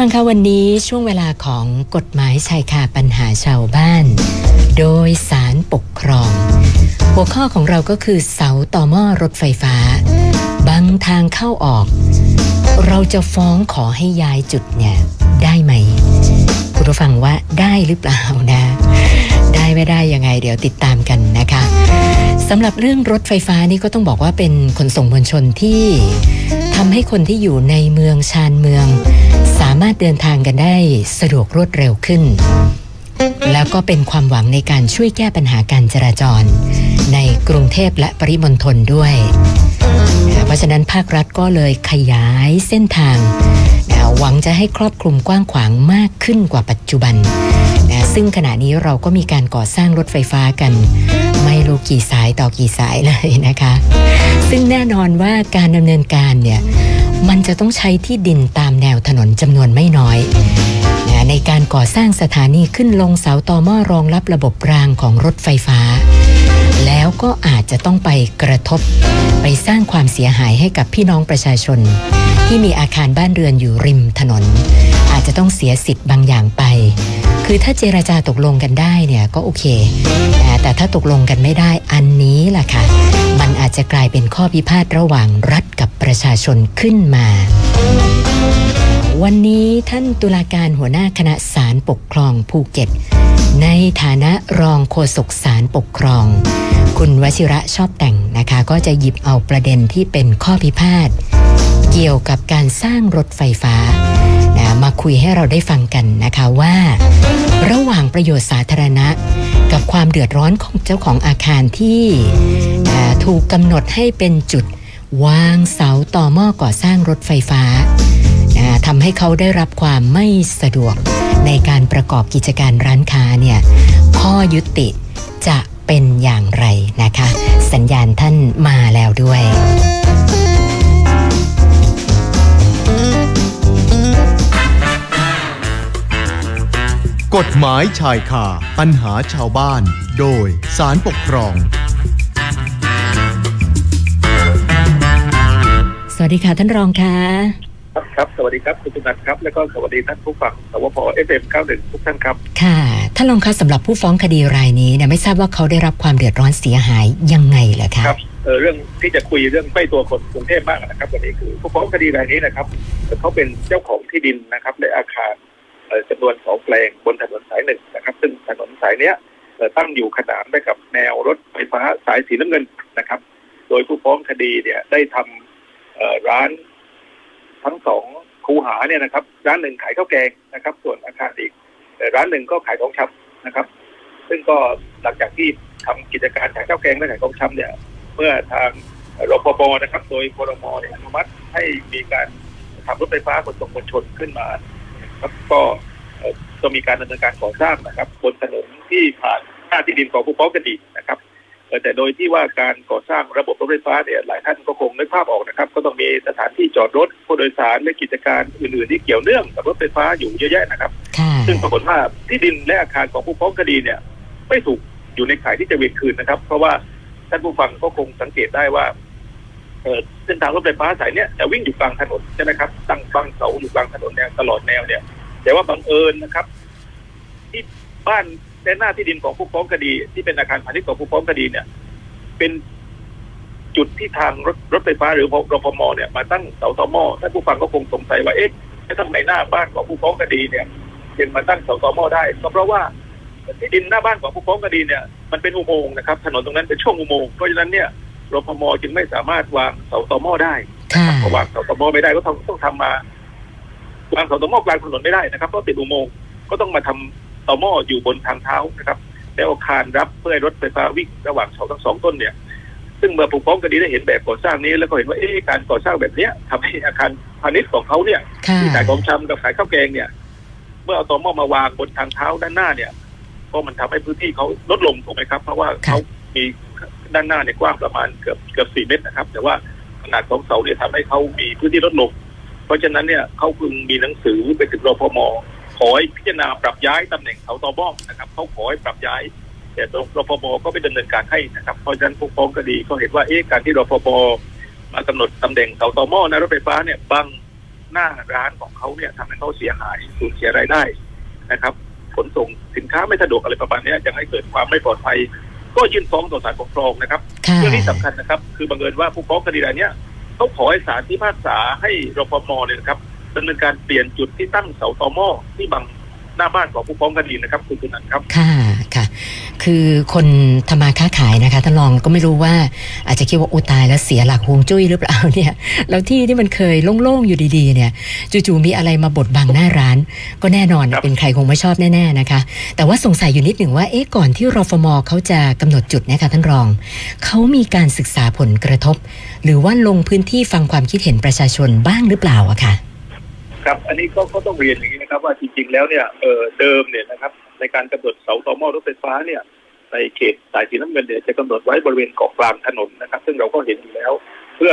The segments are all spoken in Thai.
ฟังค่ะวันนี้ช่วงเวลาของกฎหมายชายคาปัญหาชาวบ้าน โดยสารปกครอง หัวข้อของเราก็คือเสาต่อหม้อรถไฟฟ้าบังทางเข้าออก เราจะฟ้องขอให้ย้ายจุดเนี่ยได้ไหม คุณผู้ฟังว่าได้หรือเปล่านะ ได้ไม่ได้ยังไงเดี๋ยวติดตามกันนะคะสำหรับเรื่องรถไฟฟ้านี่ก็ต้องบอกว่าเป็นขนส่งมวลชนที่ำให้คนที่อยู่ในเมืองชานเมือง สามารถเดินทางกันได้สะดวกรวดเร็วขึ้น แล้วก็เป็นความหวังในการช่วยแก้ปัญหาการจราจร ในกรุงเทพและปริมณฑลด้วย เพราะฉะนั้นภาครัฐก็เลยขยายเส้นทางหวังจะให้ครอบคลุมกว้างขวางมากขึ้นกว่าปัจจุบัน ซึ่งขณะนี้เราก็มีการก่อสร้างรถไฟฟ้ากัน ไม่รู้กี่สายต่อกี่สายเลยนะคะ ซึ่งแน่นอนว่าการดำเนินการเนี่ยมันจะต้องใช้ที่ดินตามแนวถนนจำนวนไม่น้อยนะในการก่อสร้างสถานีขึ้นลงเสาต่อหม้อรองรับระบบรางของรถไฟฟ้า แล้วก็อาจจะต้องไปกระทบไปสร้างความเสียหายให้กับพี่น้องประชาชน ที่มีอาคารบ้านเรือนอยู่ริมถนน อาจจะต้องเสียสิทธิ์บางอย่างไป คือถ้าเจราจาตกลงกันได้เนี่ยก็โอเคแต่ถ้าตกลงกันไม่ได้อันนี้ล่ะค่ะ มันอาจจะกลายเป็นข้อพิพาทระหว่างรัฐกับประชาชนขึ้นมาวันนี้ท่านตุลาการหัวหน้าคณะศาลปกครองภูเก็ต ในฐานะรองโฆษกศาลปกครอง คุณวชิระชอบแต่งนะคะ ก็จะหยิบเอาประเด็นที่เป็นข้อพิพาท เกี่ยวกับการสร้างรถไฟฟ้านะมาคุยให้เราได้ฟังกันนะคะว่า ระหว่างประโยชน์สาธารณะ กับความเดือดร้อนของเจ้าของอาคารที่ถูกกำหนดให้เป็นจุดวางเสาต่อหม้อก่อสร้างรถไฟฟ้าทำให้เขาได้รับความไม่สะดวกในการประกอบกิจการร้านค้าเนี่ยข้อยุติจะเป็นอย่างไรนะคะ สัญญาณท่านมาแล้วด้วย กฎหมายชายคาปัญหาชาวบ้าน โดยศาลปกครอง สวัสดีค่ะท่านรองค่ะ ครับครับ สวัสดีครับคุณสุนันท์ครับ แล้วก็สวัสดีท่านผู้ฟังสวพ FM เก้าหนึ่งทุกท่านครับ ค่ะท่านรองคะสำหรับผู้ฟ้องคดีรายนี้เนี่ยไม่ทราบว่าเขาได้รับความเดือดร้อนเสียหายยังไงเหรอคะครับเออเรื่องที่จะคุยเรื่องใกล้ตัวคนกรุงเทพมากนะครับวันนี้คือผู้ฟ้องคดีรายนี้นะครับเขาเป็นเจ้าของที่ดินนะครับในอาคาร จำนวนสองแปลงบนถนนสายหนึ่งนะครับ ซึ่งถนนสายเนี้ยตั้งอยู่ขนานไปกับแนวรถไฟฟ้าสายสีน้ำเงินนะครับ โดยผู้ฟ้องคดีเนี่ยได้ทำร้านทั้งสองคูหาเนี่ยนะครับ ร้านหนึ่งขายข้าวแกงนะครับ ส่วนอาคารอีกร้านหนึ่งก็ขายของชำนะครับ ซึ่งก็หลังจากที่ทำกิจการขายข้าวแกงและขายของชำเนี่ย เมื่อทางรพบนะครับ โดยครมเนี่ยอนุมัติให้มีการทำรถไฟฟ้าขนส่งมวลชนขึ้นมา ครับ ก็จะมีการดำเนินการก่อสร้างนะครับบนถนนที่ผ่านหน้าที่ดินของผู้ฟ้องคดีนะครับแต่โดยที่ว่าการก่อสร้างระบบรถไฟฟ้าเนี่ยหลายท่านก็คงนึกภาพออกนะครับ ก็ต้องมีสถานที่จอดรถผู้โดยสารและกิจการอื่นๆที่เกี่ยวเนื่องกับรถไฟฟ้าอยู่เยอะแยะนะครับ ซึ่งปรากฏว่าที่ดินและอาคารของผู้ฟ้องคดีเนี่ย ไม่ถูกอยู่ในข่ายที่จะเวียนคืนนะครับ เพราะว่าท่านผู้ฟังก็คงสังเกตได้ว่าเส้นทางรถไฟฟ้าสายเนี้ยจะวิ่งอยู่กลางถนนใช่ไหมครับตั้งบังเสาอยู่กลางถนนแนวตลอดแนวเนี่ย แต่ว่าบังเอิญนะครับ ที่บ้านในหน้าที่ดินของผู้ฟ้องคดี ที่เป็นอาคารพาณิชย์ของผู้ฟ้องคดีเนี่ย เป็นจุดที่ทางรถรถไฟฟ้าหรือรพมเนี่ยมาตั้งเสาต่อหม้อถ้าผู้ฟังก็คงสงสัยว่าเอ๊ะทำไมหน้าบ้านของผู้ฟ้องคดีเนี่ยยังมาตั้งเสาต่อหม้อได้ก็เพราะว่าที่ดินหน้าบ้านของผู้ฟ้องคดีเนี่ยมันเป็นอุโมงค์นะครับ ถนนตรงนั้นเป็นช่วงอุโมงค์เพราะฉะนั้นเนี่ยรพมจึงไม่สามารถวางเสาต่อหม้อได้เพราะวางเสาต่อหม้อไม่ได้ก็ต้องต้องทำมา วางเสาต่อหม้อกลางถนนไม่ได้นะครับเพราะติดอุโมงค์ก็ต้องมาทำต่อหม้ออยู่บนทางเท้านะครับแล้วอาคารรับเพื่อให้รถไฟฟ้าวิ่งระหว่างเสาทั้งสองต้นเนี่ย ซึ่งเมื่อผู้ฟ้องคดีได้เห็นแบบก่อสร้างนี้แล้วก็เห็นว่าเอ๊ะการก่อสร้างแบบเนี้ยทำให้อาคารพาณิชย์ของเขาเนี่ยที่ขายของชำกับขายข้าวแกงเนี่ย เมื่อเอาต่อหม้อมาวางบนทางเท้าด้านหน้าเนี่ยก็มันทำให้พื้นที่เขาลดลงถูกไหมครับ เพราะว่าเขามีด้านหน้าเนี่ยกว้างประมาณเกือบเกือบสี่เมตรนะครับ แต่ว่าขนาดของเสาเนี่ยทำให้เขามีพื้นที่ลดลงเพ ราะฉะนั้นเนี่ยเขาพึงมีหนังสือไปถึงรพมขอให้พิจารณาปรับย้ายตำแหน่งเสาตอบ้องนะครับเขาขอให้ปรับย้าย แต่ตรงรพมก็ไปดำเนินการให้นะครับเพราะฉะนั้นผู้ฟ้องคดีก็เห็นว่าเอ๊ะการที่รพมมากำหนดตำแหน่งเสาตอหม้อในรถไฟฟ้าเนี่ยบังหน้าร้านของเขาเนี่ยทำให้เขาเสียหายสูญเสียรายได้นะครับ ขนส่งสินค้าไม่สะดวกอะไรประมาณเนี้ยยังให้เกิดความไม่ปลอดภัย ก็ยื่นฟ้องต่อศาลปกครองนะครับค่ะเรื่องนี้สำคัญนะครับ คือบังเอิญว่าผู้ฟ้องคดีรายเนี้ย เขาขอให้ศาลพิพากษาให้รพมเนี่ยนะครับดำเนินการเปลี่ยนจุดที่ตั้งเสาตอหม้อที่บังหน้าบ้านของผู้ฟ้องคดีนะครับ คุณสุนันท์ครับค่ะ ค่ะคือคนทำมาค้าขายนะคะท่านรองก็ไม่รู้ว่าอาจจะคิดว่าอุยตายแล้วเสียหลักฮวงจุ้ยหรือเปล่าเนี่ยแล้วที่ที่มันเคยโล่งๆอยู่ดีๆเนี่ยจู่ๆมีอะไรมาบดบังหน้าร้าน ก็แน่นอนครับเป็นใครคงไม่ชอบแน่ๆนะคะ แต่ว่าสงสัยอยู่นิดหนึ่งว่าเอ๊ะก่อนที่รฟมเขาจะกำหนดจุดเนะคะท่านรองเขามีการศึกษาผลกระทบ หรือว่าลงพื้นที่ฟังความคิดเห็นประชาชนบ้างหรือเปล่าอะค่ะครับอันนี้ก็ก็ต้องเรียนอย่างนี้นะครับว่าจริงๆแล้วเนี่ยเออเดิมเนี่ยนะครับ ในการกำหนดเสาต่อหม้อรถไฟฟ้าเนี่ยในเขตสายสีน้ำเงินเนี่ยจะกำหนดไว้บริเวณเกาะกลางถนนนะครับ ซึ่งเราก็เห็นอยู่แล้ว เพื่อ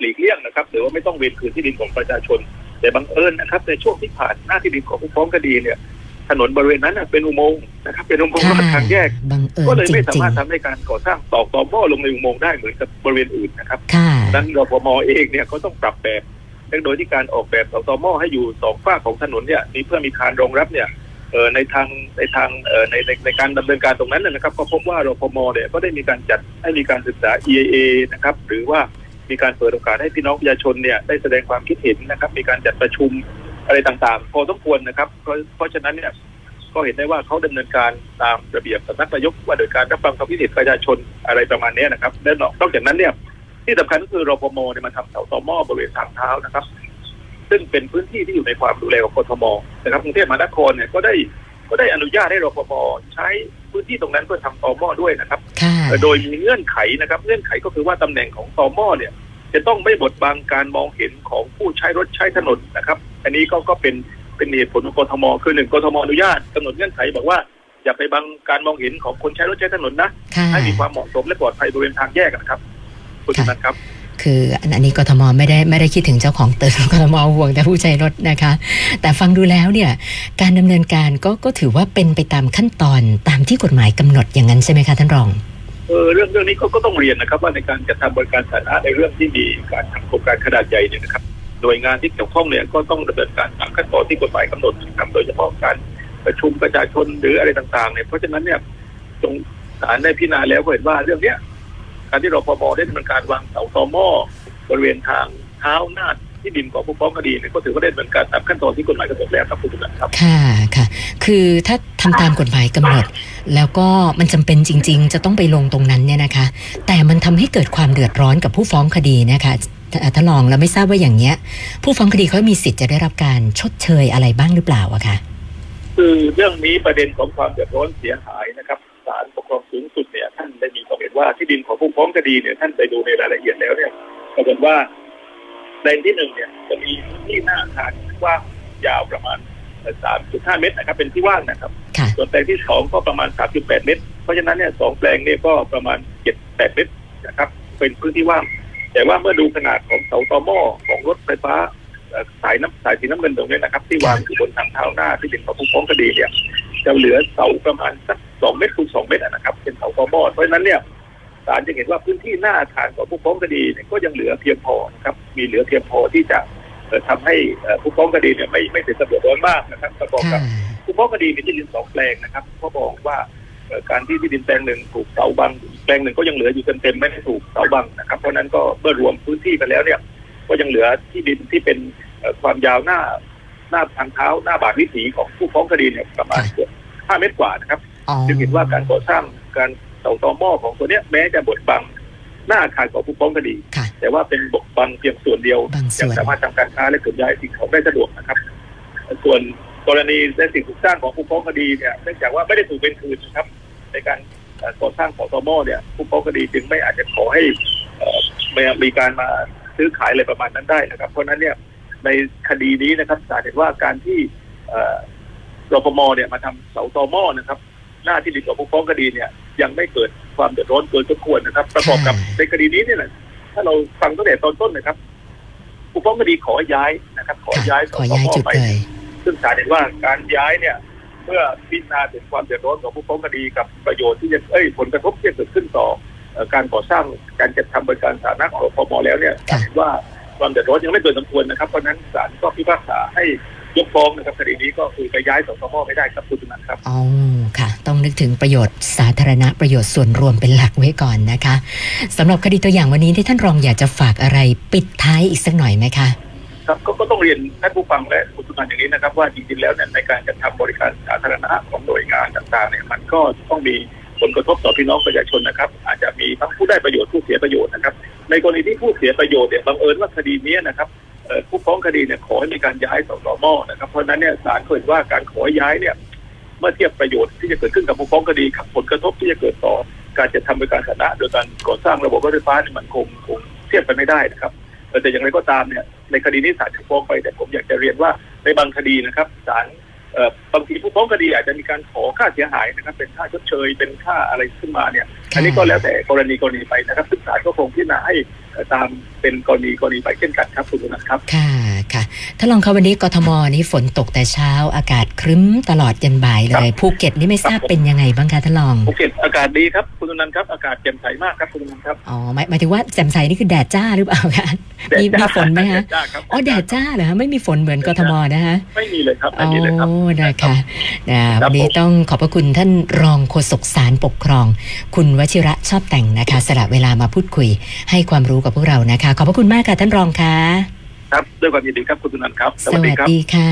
หลีกเลี่ยงนะครับหรือว่าไม่ต้องเวียนคืนที่ดินของประชาชน แต่บังเอิญนะครับ ในช่วงที่ผ่านหน้าที่ดินของผู้ฟ้องคดีเนี่ย ถนนบริเวณนั้นนะเป็นอุโมงค์นะครับ เป็นอุโมงค์ลอดทางแยกบังเอิญก็เลยจไม่สาริงมารถทำให้การก่อสร้างตอกต่อหม้อลงในอุโมงค์ได้เหมือนกับบริเวณอื่นนะครับๆค่ะดังนั้นรพมเองเนี่ยก็ต้องปรับแบบโดยที่การออกแบบเสาตอหม้อให้อยู่สองฝ้ากของถนนเนี่ยมีเพื่อมีคานรองรับเนี่ยเอ่อ ในทางในทางเอ่อในในในการดำเนินการตรงนั้นนะนะครับ ก็พบว่ารพมเนี่ยก็ได้มีการจัดให้มีการศึกษา EIA นะครับหรือว่ามีการเปิดโอกาสให้พี่น้องประชาชนเนี่ยได้แสดงความคิดเห็นนะครับ มีการจัดประชุมอะไรต่างๆ พอสมควรนะครับเพราะเพราะฉะนั้นเนี่ยก็เห็นได้ว่าเขาดำเนินการตามระเบียบสำนักนายกว่าโดยการรับฟังความคิดเห็นประชาชนอะไรประมาณนี้นะครับและนอกนอกจากนั้นเนี่ยที่สำคัญก็คือรพมเนี่ยมาทำเสาต่อหม้อบริเวณทางเท้านะครับ ซึ่งเป็นพื้นที่ที่อยู่ในความดูแลของกทมนะครับกรุงเทพมหานครเนี่ยก็ได้ก็ได้อนุญาตให้รพมใช้พื้นที่ตรงนั้นเพื่อทำต่อหม้อด้วยนะครับค่ะเอ่อโดยมีเงื่อนไขนะครับ เงื่อนไขก็คือว่าตำแหน่งของต่อหม้อเนี่ย จะต้องไม่บดบังการมองเห็นของผู้ใช้รถใช้ถนนนะครับ อันนี้ก็ก็เป็นเป็นเหตุผลของกทมคือหนึ่งกทมอนุญาตกำหนดเงื่อนไขบอกว่าอย่าไปบังการมองเห็นของคนใช้รถใช้ถนนนะค่ะให้มีความเหมาะสมและปลอดภัยบริเวณทางแยกนะครับคุณธนัทครับ คืออันนี้กทมไม่ได้ไม่ได้คิดถึงเจ้าของตึกกทมห่วงแต่ผู้ใช้รถนะคะ แต่ฟังดูแล้วเนี่ยการดำเนินการก็ก็ถือว่าเป็นไปตามขั้นตอนตามที่กฎหมายกำหนดอย่างนั้นใช่ไหมคะท่านรองเออเรื่องเรื่องนี้ก็ก็ต้องเรียนนะครับ ว่าในการจัดทำบริการสาธารณะในเรื่องที่มีการทำโครงการขนาดใหญ่เนี่ยนะครับหน่วยงานที่เกี่ยวข้องเนี่ยก็ต้องดำเนินการตามขั้นตอนที่กฎหมายกำหนดนะครับโดยเฉพาะการประชุมประชาชนหรืออะไรต่างๆเนี่ยเพราะฉะนั้นเนี่ยตรงศาลได้พิจารณาแล้วก็เห็นว่าเรื่องเนี้ย การที่รพมได้ดำเนินการวางเสาตอหม้อบริเวณทางเท้าหน้าที่ดินของผู้ฟ้องคดีเนี่ยก็ถือว่าได้ดำเนินการตามขั้นตอนที่กฎหมายกำหนดแล้วครับคุณผู้ชมครับค่ะค่ะ คือถ้าทำตามกฎหมายกำหนด แล้วก็มันจำเป็นจริง ๆ จะต้องไปลงตรงนั้นเนี่ยนะคะ แต่มันทำให้เกิดความเดือดร้อนกับผู้ฟ้องคดีนะคะท่ท่านรองแล้วไม่ทราบว่าอย่างเนี้ย ผู้ฟ้องคดีเขามีสิทธิ์จะได้รับการชดเชยอะไรบ้างหรือเปล่าอะคะคือเรื่องนี้ประเด็นของความเดือดร้อนเสียหายนะครับ ศาลปกครองสูงสุดเนี่ยท่านได้มีความเห็นว่าที่ดินของผู้ฟ้องคดีเนี่ยท่านไปดูในรายละเอียดแล้วเนี่ยปรากฏว่าแปลงที่หนึ่งเนี่ยจะมีพื้นที่หน้าอาคารกว้างยาวประมาณ 3.5 เมตรนะครับ เป็นที่ว่างนะครับค่ะส่วนแปลงที่สองก็ประมาณ 3.8 เมตร เพราะฉะนั้นเนี่ยสองแปลงเนี่ยก็ประมาณ 7-8 เมตรนะครับ เป็นพื้นที่ว่าง แต่ว่าเมื่อดูขนาดของเสาตอหม้อของรถไฟฟ้าเอ่อสายน้ำสายสีน้ำเงินตรงนี้นะครับ ที่วางอยู่บนทางเท้าหน้าที่เป็นของผู้ฟ้องคดีเนี่ยจะเหลือเสาประมาณสัก สองเมตรคูณสองเมตรอะนะครับ เป็นเสาตอหม้อเพราะฉะนั้นเนี่ยศาลจะเห็นว่าพื้นที่หน้าอาคารของผู้ฟ้องคดีเนี่ยก็ยังเหลือเพียงพอนะครับ มีเหลือเพียงพอที่จะเอ่อทำให้เอ่อผู้ฟ้องคดีเนี่ยไม่ไม่เป็นสะดวกร้อนมากนะครับประกอบกับค่ะผู้ฟ้องคดีมีที่ดินสองแปลงนะครับเขาบอกว่าเอ่อการที่ที่ดินแปลงหนึ่งถูกเสาบังอีกแปลงหนึ่งก็ยังเหลืออยู่เต็มๆไม่ได้ถูกเสาบังนะครับ เพราะฉะนั้นก็เมื่อรวมพื้นที่กันแล้วเนี่ย ก็ยังเหลือที่ดินที่เป็นเอ่อความยาวหน้าหน้าทางเท้าหน้าบาดวิถีของผู้ฟ้องคดีเนี่ยประมาณเกือบห้าเมตรกว่านะครับอ๋อ จึงเห็นว่าการก่อสร้างการเสาตอหม้อของตัวเนี้ยแม้จะบดบังหน้าอาคารของผู้ฟ้องคดีค่ะแต่ว่าเป็นบดบังเพียงส่วนเดียวบางส่วนยังสามารถทำการค้าและขนย้ายสิ่งของได้สะดวกนะครับ ส่วนกรณีและสิ่งถูกสร้างของผู้ฟ้องคดีเนี่ยเนื่องจากว่าไม่ได้ถูกเป็นคืนนะครับ ในการเอ่อก่อสร้างของตอหม้อเนี่ย ผู้ฟ้องคดีจึงไม่อาจจะขอให้เอ่อมีมีการมาซื้อขายอะไรประมาณนั้นได้นะครับ เพราะฉะนั้นเนี่ยในคดีนี้นะครับศาลเห็นว่าการที่เอ่อรพมเนี่ยมาทำเสาตอหม้อนะครับ หน้าที่ดินของผู้ฟ้องคดีเนี่ย ยังไม่เกิดความเดือดร้อนเกินสมควรนะครับ ประกอบกับค่ะในคดีนี้เนี่ยนะถ้าเราฟังตั้งแต่ตอนต้นนะครับ ผู้ฟ้องคดีขอย้ายนะครับขอค่ะย้ายขอย้ายจุดไปเลยซึ่งศาลเห็นว่าการย้ายเนี่ย เมื่อพิจารณาถึงความเดือดร้อนของผู้ฟ้องคดีกับประโยชน์ที่จะเอ้ยผลกระทบที่จะเกิดขึ้นต่อเอ่อการก่อสร้างการจัดทำบริการสาธารณะของรพมแล้วเนี่ยศาลเห็นว่าความเดือดร้อนยังไม่เกินสมควรนะครับเพราะฉะนั้นศาลก็พิพากษาให้ยกฟ้องนะครับคดีนี้ก็คือไปย้ายสสมไม่ได้ครับคุณสุนันท์ครับอ๋อค่ะต้อง นึกถึงประโยชน์สาธารณะประโยชน์ส่วนรวมเป็นหลักไว้ก่อนนะคะสำหรับคดีตัวอย่างวันนี้ที่ท่านรองอยากจะฝากอะไรปิดท้ายอีกสักหน่อยไหมคะครับก็ก็ต้องเรียนท่านผู้ฟังและคุณสุนอย่างนี้นะครับ ว่าจริงๆแล้วเนี่ยในการจัดทำบริการสาธารณะของหน่วยงานต่างๆเนี่ยมันก็ต้องมีผลกระทบต่อพี่น้องประชาชนนะครับ อาจจะมีทั้งผู้ได้ประโยชน์ผู้เสียประโยชน์นะครับ ในกรณีที่ผู้เสียประโยชน์เนี่ยบังเอิญว่าคดีนี้นะครับผู้ฟ้องคดีเนี่ยขอให้มีการย้ายสสมนะครับเพราะฉะนั้นเนี่ยศาลเห็นว่าการขอย้ายเนี่ย เมื่อเทียบประโยชน์ที่จะเกิดขึ้นกับผู้ฟ้องคดีกับผลกระทบที่จะเกิดต่อการจะทำบริการสาธารณะโดยการก่อสร้างระบบรถไฟฟ้านี่มันคงคงเทียบกันไม่ได้นะครับแต่อย่างไรก็ตามเนี่ยในคดีนี้ศาลจะฟ้องไปแต่ผมอยากจะเรียนว่าในบางคดีนะครับศาลบางทีผู้ฟ้องคดีอาจจะมีการขอค่าเสียหายนะครับ เป็นค่าชดเชยเป็นค่าอะไรขึ้นมาเนี่ย อันนี้ก็แล้วแต่กรณีกรณีไปนะครับซึ่งศาลก็คงพิจารณาให้เอ่อตามเป็นกรณีกรณีไปเช่นกันครับคุณสุนันท์ครับ ค่ะค่ะท่านรองคะวันนี้กทมนี่ฝนตกแต่เช้า อากาศครึ้มตลอดยันบ่ายเลยภูเก็ตนี่ไม่ทราบเป็นยังไงบ้างคะท่านรองภูเก็ตอากาศดีครับคุณสุนันท์ครับอากาศแจ่มใสมากครับคุณสุนันท์ครับอ๋อหมายหมายถึงว่าแจ่มใสนี่คือแดดจ้าหรือเปล่าคะมีแดดจ้ามีฝนไหมฮะแดดจ้าครับอ๋อแดดจ้าเหรอฮะไม่มีฝนเหมือนกทมนะคะไม่มีเลยครับอ๋ไม่มีเลยครับอนะคะนะครัวับนนี้ผมต้องขอบพระคุณท่านรองโฆษกสารปกครอง คุณวชิระชอบแต่งนะคะ สละเวลามาพูดคุยให้ความรู้กับพวกเรานะคะ ขอบพระคุณมากค่ะท่านรองค่ะ ครับด้วยความยินดีครับคุณสุนันท์ครับ สวัสดีค่ะ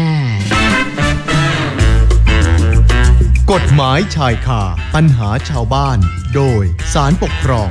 กฎหมายชายคาปัญหาชาวบ้าน โดยสารปกครอง